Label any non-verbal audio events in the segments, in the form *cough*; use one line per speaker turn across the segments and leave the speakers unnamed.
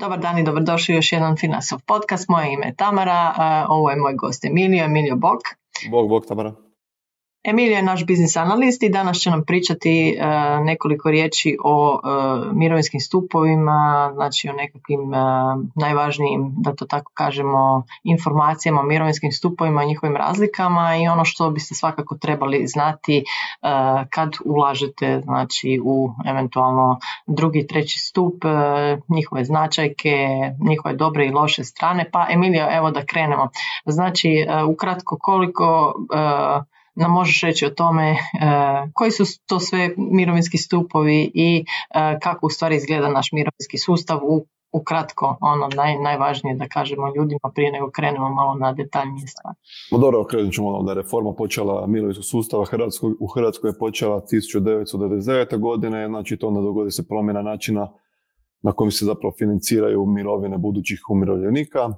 Dobar dan i dobrodošli u još jedan Finansov podcast. Moje ime je Tamara, ovo je moj gost Emilio, Emilio Bok.
Bog, bog Tamara.
Emilio je naš biznis analist i danas će nam pričati e, nekoliko riječi o e, mirovinskim stupovima, znači o nekakvim e, najvažnijim, da to tako kažemo, informacijama o mirovinskim stupovima, njihovim razlikama i ono što biste svakako trebali znati kad ulažete znači, u eventualno drugi, treći stup, njihove značajke, njihove dobre i loše strane. Pa Emilio, evo da krenemo. Znači, ukratko koliko nam možeš reći o tome e, koji su to sve mirovinski stupovi i e, kako u stvari izgleda naš mirovinski sustav u ukratko ono naj, najvažnije da kažemo ljudima prije nego krenemo malo na detaljnije stvari.
No dobro, krenut ćemo da je reforma počela mirovinskog sustava Hrvatskoj, u Hrvatskoj je počela 1999. godine, znači to onda dogodi se promjena načina na kojem se zapravo financiraju mirovine budućih umirovljenika.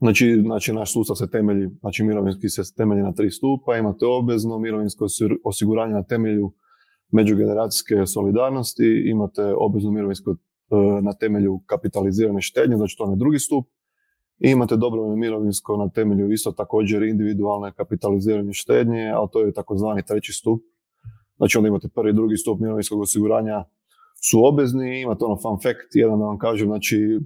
Znači, znači naš sustav se temelji, znači mirovinski se temelji na tri stupa, imate obvezno mirovinsko osiguranje na temelju međugeneracijske solidarnosti, imate obvezno mirovinsko e, na temelju kapitalizirane štednje, znači to je drugi stup, i imate dobrovoljno mirovinsko na temelju isto također individualne kapitalizirane štednje, ali to je takozvani treći stup. Znači onda imate prvi i drugi stup mirovinskog osiguranja su obvezni, imate ono fun fact, jedan da vam kažem, znači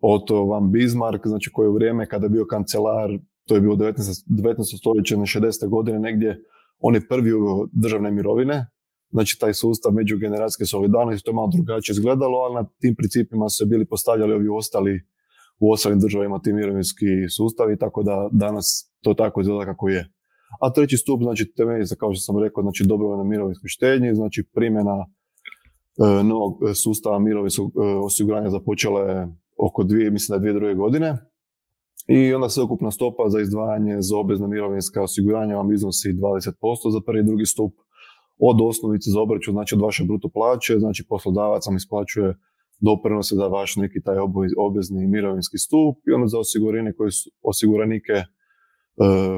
Otto van Bismarck, znači koji je u vrijeme kada je bio kancelar, to je bilo 19. 19. stoljeće na 60. godine negdje, on je prvi u državne mirovine, znači taj sustav međugeneracijske solidarnosti, to je malo drugačije izgledalo, ali na tim principima su se bili postavljali ovi ostali u ostalim državama ti mirovinski sustavi, tako da danas to tako izgleda kako je. A treći stup, znači temelji se, kao što sam rekao, znači dobrovoljno mirovinsko štenje, znači primjena e, novog sustava mirovinskog e, osiguranja započela je oko dvije, mislim da dvije druge godine. I onda se ukupna stopa za izdvajanje za obvezna mirovinska osiguranja vam iznosi 20% za prvi i drugi stup od osnovice za obračun, znači od vaše bruto plaće, znači poslodavac vam isplaćuje doprinose za vaš neki taj obvezni mirovinski stup i onda za osiguranje koji su, osiguranike e,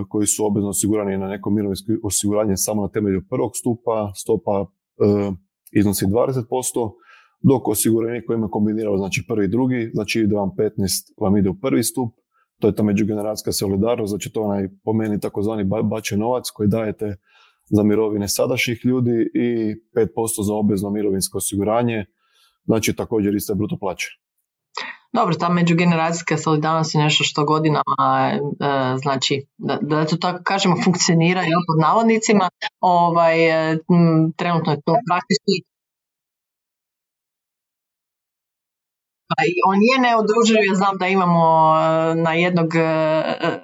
koji su obvezno osigurani na neko mirovinsko osiguranje samo na temelju prvog stupa, stopa uh, iznosi 20%, dok osiguranik koji ima kombinirao znači prvi i drugi, znači ide vam 15, vam ide u prvi stup, to je ta međugeneracijska solidarnost, znači to onaj po meni takozvani bačen novac koji dajete za mirovine sadašnjih ljudi i 5% za obvezno mirovinsko osiguranje, znači također iste bruto plaće.
Dobro, ta međugeneracijska solidarnost je nešto što godinama, e, znači, da, da to tako kažemo, funkcionira jel, pod navodnicima. Ovaj, e, trenutno je to praktički Pa i on je neodruživ, ja znam da imamo e, na jednog e, e,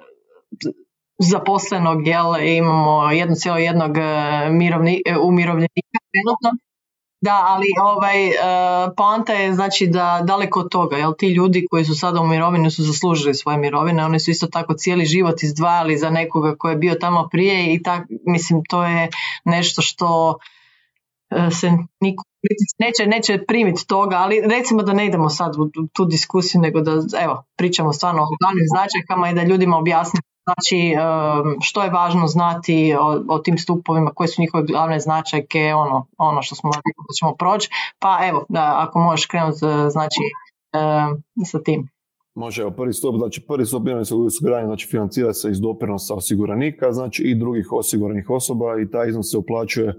zaposlenog, jel, imamo 1,1 mirovni, umirovljenika trenutno. Da, ali ovaj, poanta je znači da daleko od toga, jel, ti ljudi koji su sada u mirovini su zaslužili svoje mirovine, oni su isto tako cijeli život izdvajali za nekoga koji je bio tamo prije i tak, mislim, to je nešto što se niko neće, neće primiti toga, ali recimo da ne idemo sad u tu diskusiju, nego da evo, pričamo stvarno o glavnim značajkama i da ljudima objasnimo znači što je važno znati o, o tim stupovima, koje su njihove glavne značajke, ono, ono što smo rekli da ćemo proći, pa evo, da, ako možeš krenuti znači sa tim.
Može, evo prvi stup, znači prvi stup mirovinskog osiguranja znači financira se iz doprinosa osiguranika, znači i drugih osiguranih osoba i taj iznos se uplaćuje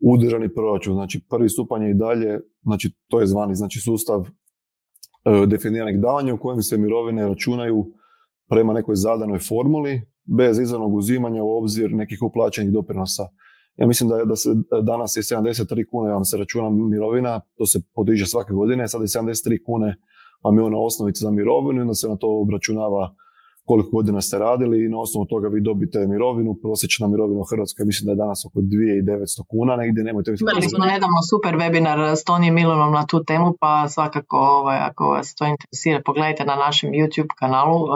u državni proračun. Znači prvi stupanj je i dalje, znači to je zvani znači sustav e, definiranih davanja u kojem se mirovine računaju prema nekoj zadanoj formuli bez izravnog uzimanja u obzir nekih uplaćenih doprinosa. Ja mislim da, da se danas je 73 kune vam se računa mirovina, to se podiže svake godine, sad je 73 kune vam je ona osnovica za mirovinu i onda se na to obračunava koliko godina ste radili i na osnovu toga vi dobite mirovinu. Prosječna mirovina u Hrvatskoj mislim da je danas oko 2900 kuna negdje. Nemojte
Imali smo nedavno super webinar s Tonijem Milonom na tu temu, pa svakako ovaj, ako vas to interesira, pogledajte na našem YouTube kanalu uh,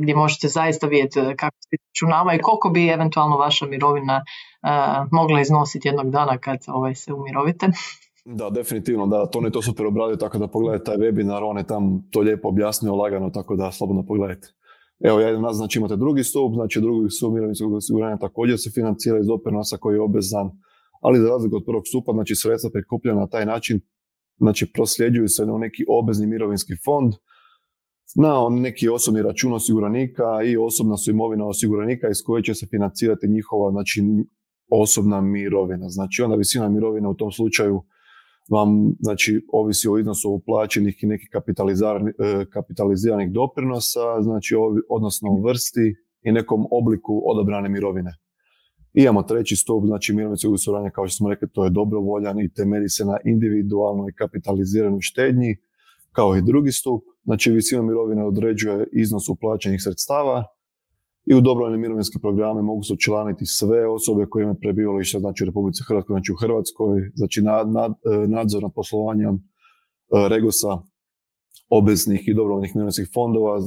gdje možete zaista vidjeti kako se računava i koliko bi eventualno vaša mirovina uh, mogla iznositi jednog dana kad ovaj, se umirovite.
Da, definitivno, da, to ne to super obradio, tako da pogledajte taj webinar, on je tam to lijepo objasnio lagano, tako da slobodno pogledajte. Evo, ja nas, znači imate drugi stup, znači drugi stup mirovinskog osiguranja također se financira iz doprinosa koji je obvezan, ali za razliku od prvog stupa, znači sredstva prikupljena na taj način, znači prosljeđuju se na neki obvezni mirovinski fond, na neki osobni račun osiguranika i osobna su imovina osiguranika iz koje će se financirati njihova znači, osobna mirovina. Znači onda visina mirovine u tom slučaju vam znači, ovisi o iznosu uplaćenih i nekih e, kapitaliziranih doprinosa, znači odnosno vrsti i nekom obliku odabrane mirovine. Imamo treći stup, znači mirovinskog osiguranja, kao što smo rekli, to je dobrovoljan i temelji se na individualnoj kapitaliziranoj štednji, kao i drugi stup. Znači visina mirovine određuje iznos uplaćenih sredstava i u dobrovoljne mirovinske programe mogu se učlaniti sve osobe koje imaju prebivalište znači u Republici Hrvatskoj, znači u Hrvatskoj, znači nad, nad, e, nadzor nad poslovanjem e, Regosa obveznih i dobrovoljnih mirovinskih fondova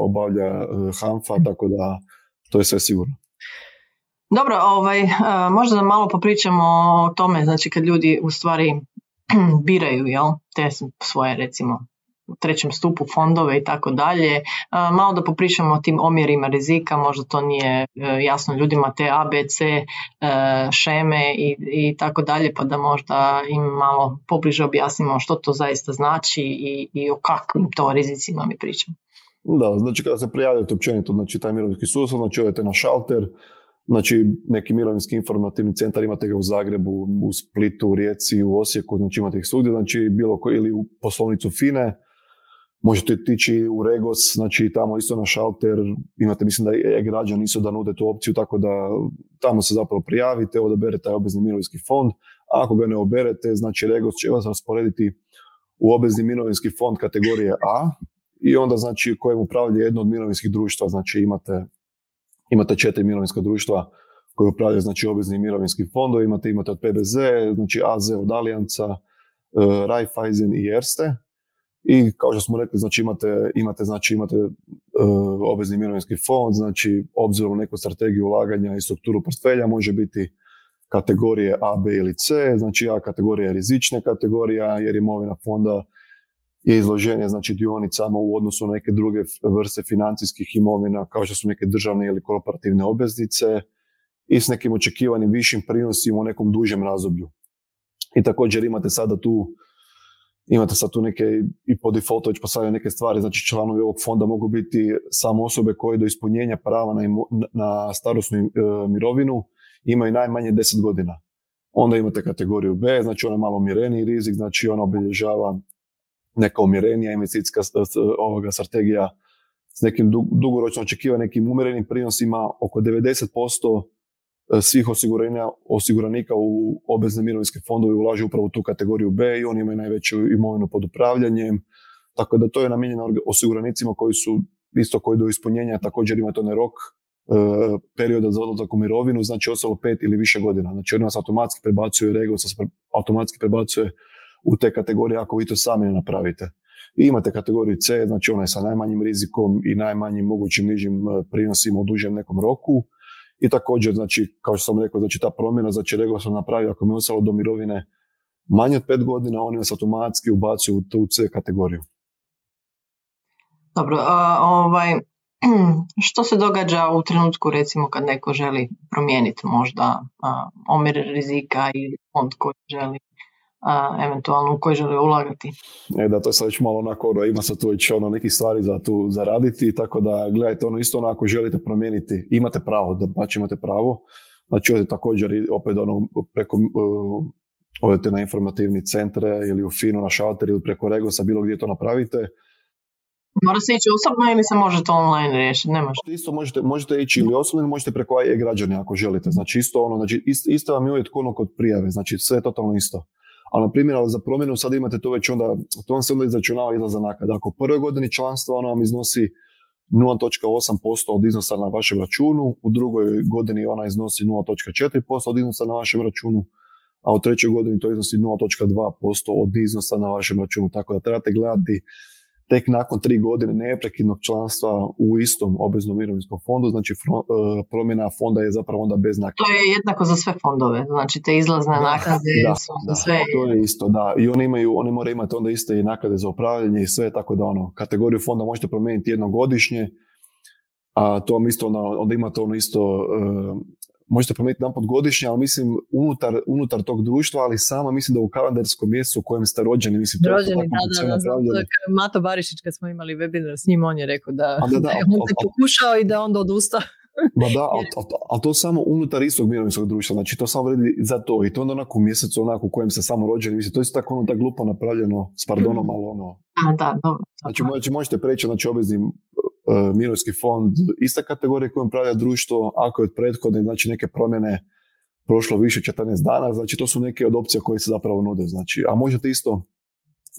obavlja e, HANFA, tako da to je sve sigurno.
Dobro, ovaj, možda malo popričamo o tome, znači kad ljudi u stvari *clears throat* biraju jel, te svoje recimo u trećem stupu fondove i tako dalje. Malo da popričamo o tim omjerima rizika, možda to nije e, jasno ljudima, te ABC e, šeme i, i tako dalje, pa da možda im malo pobliže objasnimo što to zaista znači i, i o kakvim to rizicima mi pričamo.
Da, znači kada se prijavljate općenito, znači taj mirovinski sustav, znači odete na šalter, Znači, neki mirovinski informativni centar imate ga u Zagrebu, u Splitu, u Rijeci, u Osijeku, znači imate ih svugdje, znači bilo koji ili u poslovnicu FINE, možete tići u Regos, znači tamo isto na šalter, imate mislim da i građani isto da nude tu opciju, tako da tamo se zapravo prijavite, odaberete taj obvezni mirovinski fond, a ako ga ne oberete, znači Regos će vas rasporediti u obvezni mirovinski fond kategorije A i onda znači kojem upravlja jedno od mirovinskih društva, znači imate Imate četiri mirovinska društva koje upravljaju znači, obveznim mirovinskim fondovima, imate, imate od PBZ, znači AZ od Alijanca, uh, Raiffeisen i Erste. I kao što smo rekli, znači imate, imate, znači imate uh, obvezni mirovinski fond, znači obzirom na neku strategiju ulaganja i strukturu portfelja može biti kategorije A, B ili C, znači A kategorija je rizična kategorija jer imovina fonda je izloženje znači dionicama u odnosu na neke druge vrste financijskih imovina kao što su neke državne ili korporativne obveznice i s nekim očekivanim višim prinosima u nekom dužem razdoblju. I također imate sada tu imate sad tu neke i po defaultu već postavljaju neke stvari, znači članovi ovog fonda mogu biti samo osobe koje do ispunjenja prava na, na starosnu e, mirovinu imaju najmanje 10 godina. Onda imate kategoriju B, znači ona malo mireniji rizik, znači ona obilježava neka umjerenija investicijska ovoga strategija s nekim dugoročno očekiva nekim umjerenim prinosima oko 90% e, svih osiguranika u obvezne mirovinske fondove ulažu upravo u tu kategoriju B i oni imaju najveću imovinu pod upravljanjem. Tako da to je namijenjeno osiguranicima koji su isto koji do ispunjenja također imaju onaj rok e, perioda za odlazak u mirovinu, znači ostalo pet ili više godina. Znači oni vas automatski prebacuje, Regos automatski prebacuje u te kategorije ako vi to sami ne napravite. I imate kategoriju C, znači onaj sa najmanjim rizikom i najmanjim mogućim nižim e, prinosima u dužem nekom roku. I također, znači, kao što sam rekao, znači ta promjena, znači Rego sam napravio, ako mi je ostalo do mirovine manje od pet godina, oni vas automatski ubacuju u tu C kategoriju.
Dobro, a, ovaj, *clears throat* što se događa u trenutku recimo kad neko želi promijeniti možda omjer rizika ili fond koji želi a, eventualno u koji žele ulagati.
E da, to je sad već malo onako, ono, ima sad tu već ono nekih stvari za tu zaraditi, tako da gledajte ono isto ono ako želite promijeniti, imate pravo, da baš imate pravo, znači odete također opet ono preko uh, odete na informativni centre ili u FINU na šalter ili preko Regosa, bilo gdje to napravite,
Mora se ići osobno ili se možete online riješiti, ne možete.
Isto možete, možete ići ili osobno ili možete preko e-građani ako želite. Znači isto ono, znači isto, isto vam je uvijek ono kod prijave, znači sve je totalno isto. Ali, na primjer, za promjenu sad imate to već onda, to vam se onda izračunava izlaza nakada. Ako u prvoj godini članstva ono vam iznosi 0.8% od iznosa na vašem računu, u drugoj godini ona iznosi 0.4% od iznosa na vašem računu, a u trećoj godini to iznosi 0.2% od iznosa na vašem računu. Tako da trebate gledati tek nakon tri godine neprekidnog članstva u istom obveznom mirovinskom fondu, znači e, promjena fonda je zapravo onda bez naknade.
To je jednako za sve fondove, znači te izlazne naknade
da,
su za sve.
To je isto, da. I oni imaju, oni moraju imati onda iste i naknade za upravljanje i sve, tako da ono, kategoriju fonda možete promijeniti jednogodišnje a to vam isto, onda, onda imate ono isto, možete promijeniti jedan pod godišnje, ali mislim unutar, unutar tog društva, ali sama mislim da u kalendarskom mjesecu u kojem ste rođeni, mislim
to rođeni, je da, da, da, Mato Barišić kad smo imali webinar s njim, on je rekao da, da, *laughs* da, je on pokušao i *laughs* da onda odustao.
Ba da, ali to samo unutar istog mirovinskog društva, znači to samo vredi za to i to onda onako u mjesecu onako u kojem ste samo rođeni, mislim, to je tako ono tako glupo napravljeno, s pardonom, ali ono...
da, da,
znači, znači, možete preći, znači obvezni uh, mirovinski fond, ista kategorija kojom upravlja društvo, ako je od prethodne, znači neke promjene prošlo više 14 dana, znači to su neke od opcija koje se zapravo nude, znači, a možete isto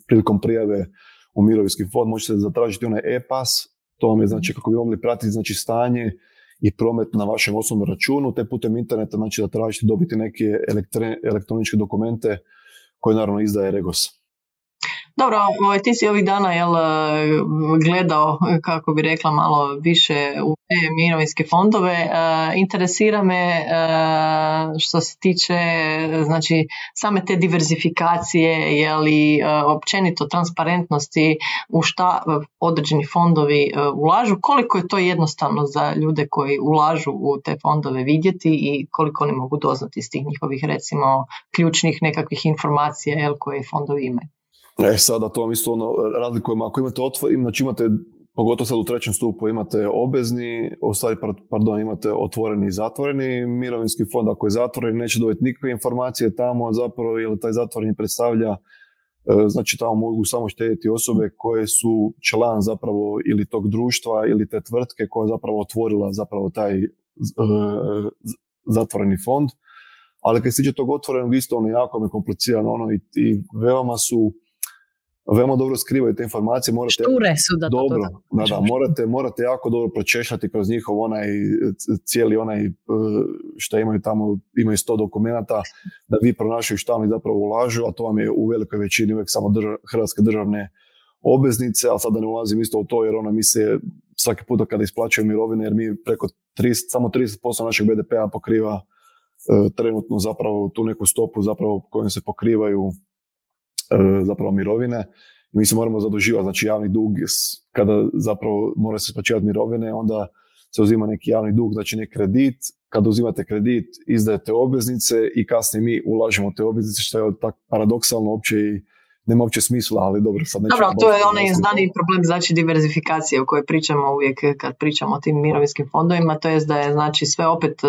prilikom prijave u mirovinski fond, možete zatražiti onaj e-pas, to vam je znači kako bi mogli pratiti znači stanje i promet na vašem osobnom računu, te putem interneta znači da tražite dobiti neke elektroničke dokumente koje naravno izdaje Regos.
Dobro, ovaj, ti si ovih dana jel, gledao, kako bi rekla, malo više u te mirovinske fondove. E, interesira me e, što se tiče znači, same te diverzifikacije, je li e, općenito transparentnosti u šta određeni fondovi ulažu, koliko je to jednostavno za ljude koji ulažu u te fondove vidjeti i koliko oni mogu doznati iz tih njihovih recimo ključnih nekakvih informacija jel, koje fondovi imaju.
E sada to vam isto ono razlikujemo, ako imate otvor, znači imate pogotovo sad u trećem stupu imate obvezni, u stvari, pardon, imate otvoreni i zatvoreni. Mirovinski fond, ako je zatvoren neće dobiti nikakve informacije tamo, zapravo jer taj zatvoreni predstavlja, e, znači tamo mogu samo štediti osobe koje su član zapravo ili tog društva ili te tvrtke koja je zapravo otvorila zapravo taj e, zatvoreni fond, ali kad se tiče tog otvorenog isto ono jako mi komplicirano ono i, i veoma su veoma dobro skrivaju te informacije. Morate,
Šture su da
dobro,
to
da, da, morate, morate jako dobro pročešljati kroz njihov onaj cijeli onaj e, što imaju tamo, imaju sto dokumenata da vi pronašaju šta oni zapravo ulažu, a to vam je u velikoj većini uvijek samo hrvatske državne obveznice, ali sad da ne ulazim isto u to jer ona mi se svaki puta kada isplaćaju mirovine, jer mi preko 30, samo 30% našeg BDP-a pokriva e, trenutno zapravo tu neku stopu zapravo kojom se pokrivaju zapravo mirovine. Mi se moramo zaduživati, znači javni dug kada zapravo mora se isplaćivati mirovine, onda se uzima neki javni dug, znači neki kredit, kada uzimate kredit, izdajete obveznice i kasnije mi ulažemo te obveznice, što je tako paradoksalno uopće i nema uopće smisla, ali dobro, sad
nećemo... Dobro, to je onaj znani problem, znači diverzifikacije o kojoj pričamo uvijek kad pričamo o tim mirovinskim fondovima, to je da je znači sve opet e,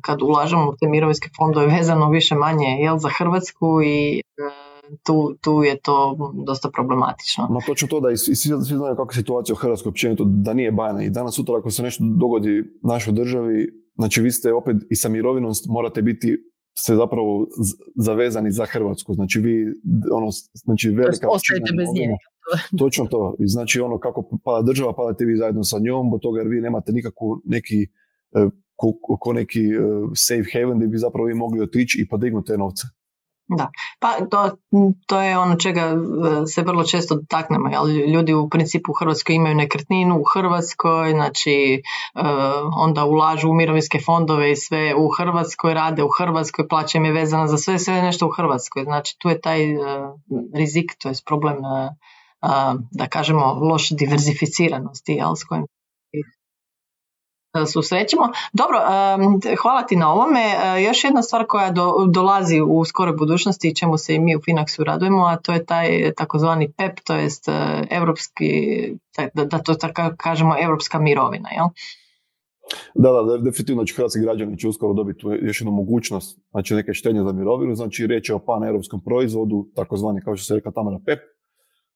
kad ulažemo u te mirovinske fondove vezano više manje jel, za Hrvatsku i e, tu, tu je to dosta problematično.
Ma točno to da i svi, svi znaju kakva je situacija u Hrvatskoj općenito, da nije bajna i danas sutra ako se nešto dogodi našoj državi, znači vi ste opet i sa mirovinom morate biti se zapravo zavezani za Hrvatsku. Znači vi, ono, znači velika...
Ostajete bez nje. *laughs*
Točno to. I znači ono kako pada država, padate vi zajedno sa njom, od toga jer vi nemate nikakvu neki e, ko, ko neki e, safe haven gdje bi zapravo vi mogli otići i podignuti te novce.
Da, pa to, to je ono čega e, se vrlo često dotaknemo. Jel? Ljudi u principu u Hrvatskoj imaju nekretninu u Hrvatskoj, znači e, onda ulažu u mirovinske fondove i sve u Hrvatskoj, rade u Hrvatskoj, plaća im je vezana za sve, sve nešto u Hrvatskoj. Znači tu je taj e, rizik, to je problem da kažemo loše diverzificiranosti jel, s kojim susrećemo. Dobro, hvala ti na ovome. E, još jedna stvar koja dolazi u skoroj budućnosti i čemu se i mi u Finaxu radujemo, a to je taj takozvani PEP, to jest europski, da, da to tako kažemo, europska mirovina. Jel?
Da, da, definitivno će hrvatski građani će uskoro dobiti još jednu mogućnost, znači neke štenje za mirovinu, znači riječ je o pan-europskom proizvodu, takozvani, kao što se rekla Tamara PEP,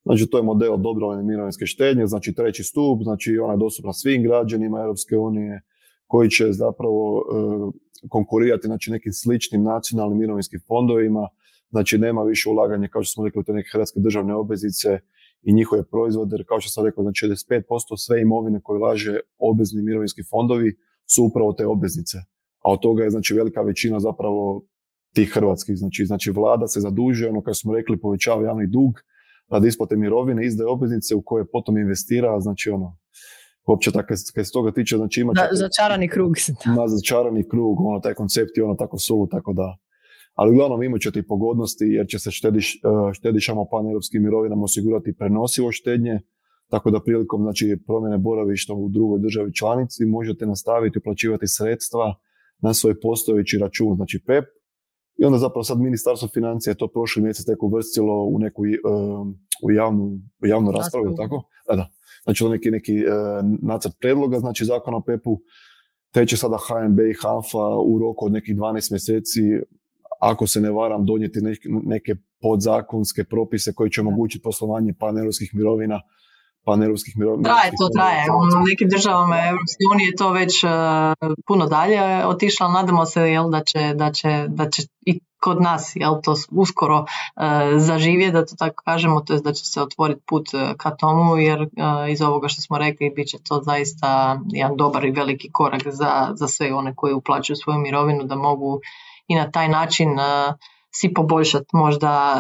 Znači, to je model dobrovoljne mirovinske štednje, znači treći stup, znači ona je dostupna svim građanima Europske unije koji će zapravo e, konkurirati znači, nekim sličnim nacionalnim mirovinskim fondovima. Znači, nema više ulaganja, kao što smo rekli, u te neke hrvatske državne obveznice i njihove proizvode, jer kao što sam rekao, znači 65% sve imovine koje laže obvezni mirovinski fondovi su upravo te obveznice. A od toga je znači velika većina zapravo tih hrvatskih. Znači, znači vlada se zadužuje, ono kao smo rekli, povećava javni dug, radi isplate mirovine, izdaje obveznice u koje potom investira, znači ono, uopće tako, kad se toga tiče, znači ima...
Da, začarani krug.
Ma, začarani krug, ono, taj koncept je ono tako sulu, tako da... Ali uglavnom imat ćete i pogodnosti jer će se štediš, e, štedišama pan-europskim mirovinama osigurati prenosivo štednje, tako da prilikom znači, promjene boravišta u drugoj državi članici možete nastaviti uplaćivati sredstva na svoj postojeći račun, znači PEP, i onda zapravo sad Ministarstvo financija je to prošli mjesec tek uvrstilo u neku u javnu, u javnu raspravu, tako? Da, da. Znači neki, neki e, nacrt predloga, znači zakon o PEP-u, te će sada HNB i HANFA u roku od nekih 12 mjeseci, ako se ne varam, donijeti neke podzakonske propise koji će omogućiti poslovanje paneuropskih mirovina paneuropskih mirovina.
Traje to, traje. U nekim državama Europske unije je to već uh, puno dalje otišlo, nadamo se jel, da, će, da, će, da će i kod nas jel, to uskoro uh, zaživje, da to tako kažemo, to je da će se otvoriti put uh, ka tomu, jer uh, iz ovoga što smo rekli bit će to zaista jedan dobar i veliki korak za, za sve one koji uplaćuju svoju mirovinu, da mogu i na taj način si poboljšati možda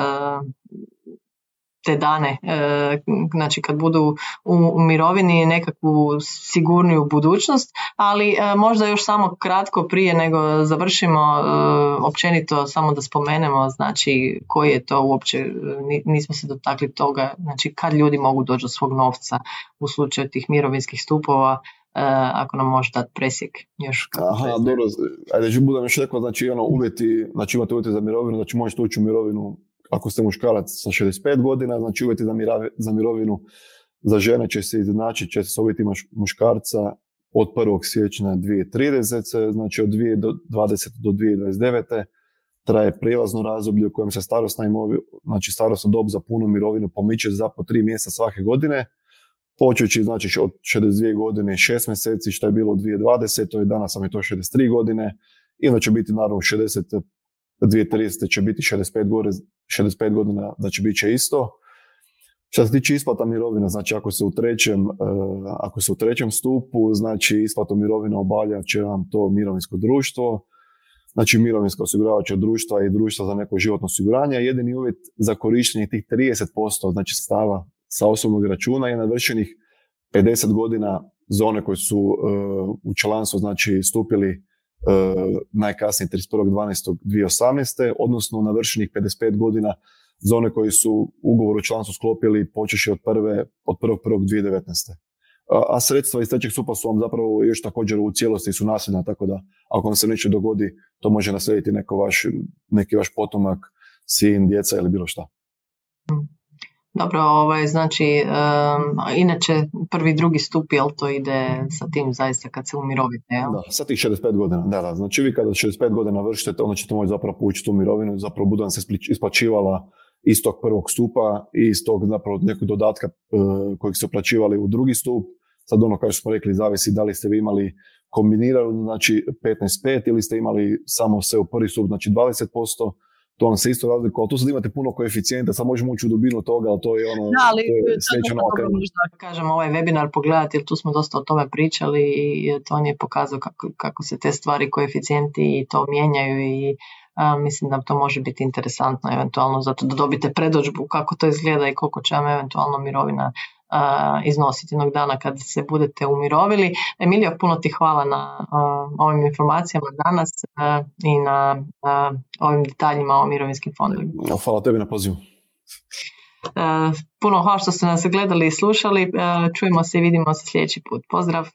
te dane, e, znači kad budu u mirovini nekakvu sigurniju budućnost, ali e, možda još samo kratko prije nego završimo e, općenito samo da spomenemo znači koji je to uopće, nismo se dotakli toga, znači kad ljudi mogu doći do svog novca u slučaju tih mirovinskih stupova, ako nam može dati presjek još.
Aha, dobro, ajde budem još rekao, znači ono uvjeti, znači imate uvjeti za mirovinu, znači možete ući u mirovinu ako ste muškarac sa 65 godina, znači uvjeti za mirovinu za žene će se izjednačiti će se s uvjetima muškarca od 1. siječnja 2030, znači od 2020 do 2029. traje prijelazno razdoblje u kojem se starosna imovina, znači starosna dob za punu mirovinu pomiče za po tri mjeseca svake godine, počeći znači od 62 godine i 6 mjeseci što je bilo u 2020. i danas sam je to 63 godine i onda će biti naravno 60 2030. će biti 65, gore, 65 godina, znači bit će isto. Što se tiče isplata mirovina, znači ako se u trećem, e, ako se u trećem stupu, znači isplatu mirovina obavlja će vam to mirovinsko društvo, znači mirovinsko osiguravajuće društva i društva za neko životno osiguranje. Jedini uvjet za korištenje tih 30% znači stava sa osobnog računa je navršenih 50 godina za one koji su e, u članstvo znači stupili uh, najkasnije 31.12.2018. odnosno navršenih 55 godina za one koji su ugovor o članstvu sklopili počeši od, prve, od 1.1.2019. A, sredstva iz trećeg stupa su vam zapravo još također u cijelosti su nasljedna, tako da ako vam se neće dogodi, to može naslijediti neko vaš, neki vaš potomak, sin, djeca ili bilo šta.
Dobro, ovaj, znači, um, inače prvi drugi stup, jel to ide sa tim zaista kad se umirovite, jel?
Da, sa tih 65 godina, da, da. Znači vi kada 65 godina vršite, onda ćete moći zapravo poučiti tu mirovinu, zapravo budu vam se isplaćivala iz tog prvog stupa i iz tog zapravo nekog dodatka uh, kojeg ste uplaćivali u drugi stup. Sad ono kao što smo rekli, zavisi da li ste vi imali kombinirano, znači 15-5 ili ste imali samo sve u prvi stup, znači 20%, to nam se isto razlikuje, ali tu sad imate puno koeficijenta, sad možemo ući u dubinu toga, ali to je ono...
Da, ali to je možda kažem ovaj webinar pogledati, jer tu smo dosta o tome pričali i to on je pokazao kako, kako se te stvari, koeficijenti i to mijenjaju i mislim da to može biti interesantno eventualno zato da dobite predođbu kako to izgleda i koliko će vam eventualno mirovina iznositi jednog dana kad se budete umirovili. Emilio, puno ti hvala na ovim informacijama danas i na ovim detaljima o mirovinskim fondovima.
Hvala tebi na pozivu.
Puno hvala što ste nas gledali i slušali. Čujemo se i vidimo se sljedeći put. Pozdrav!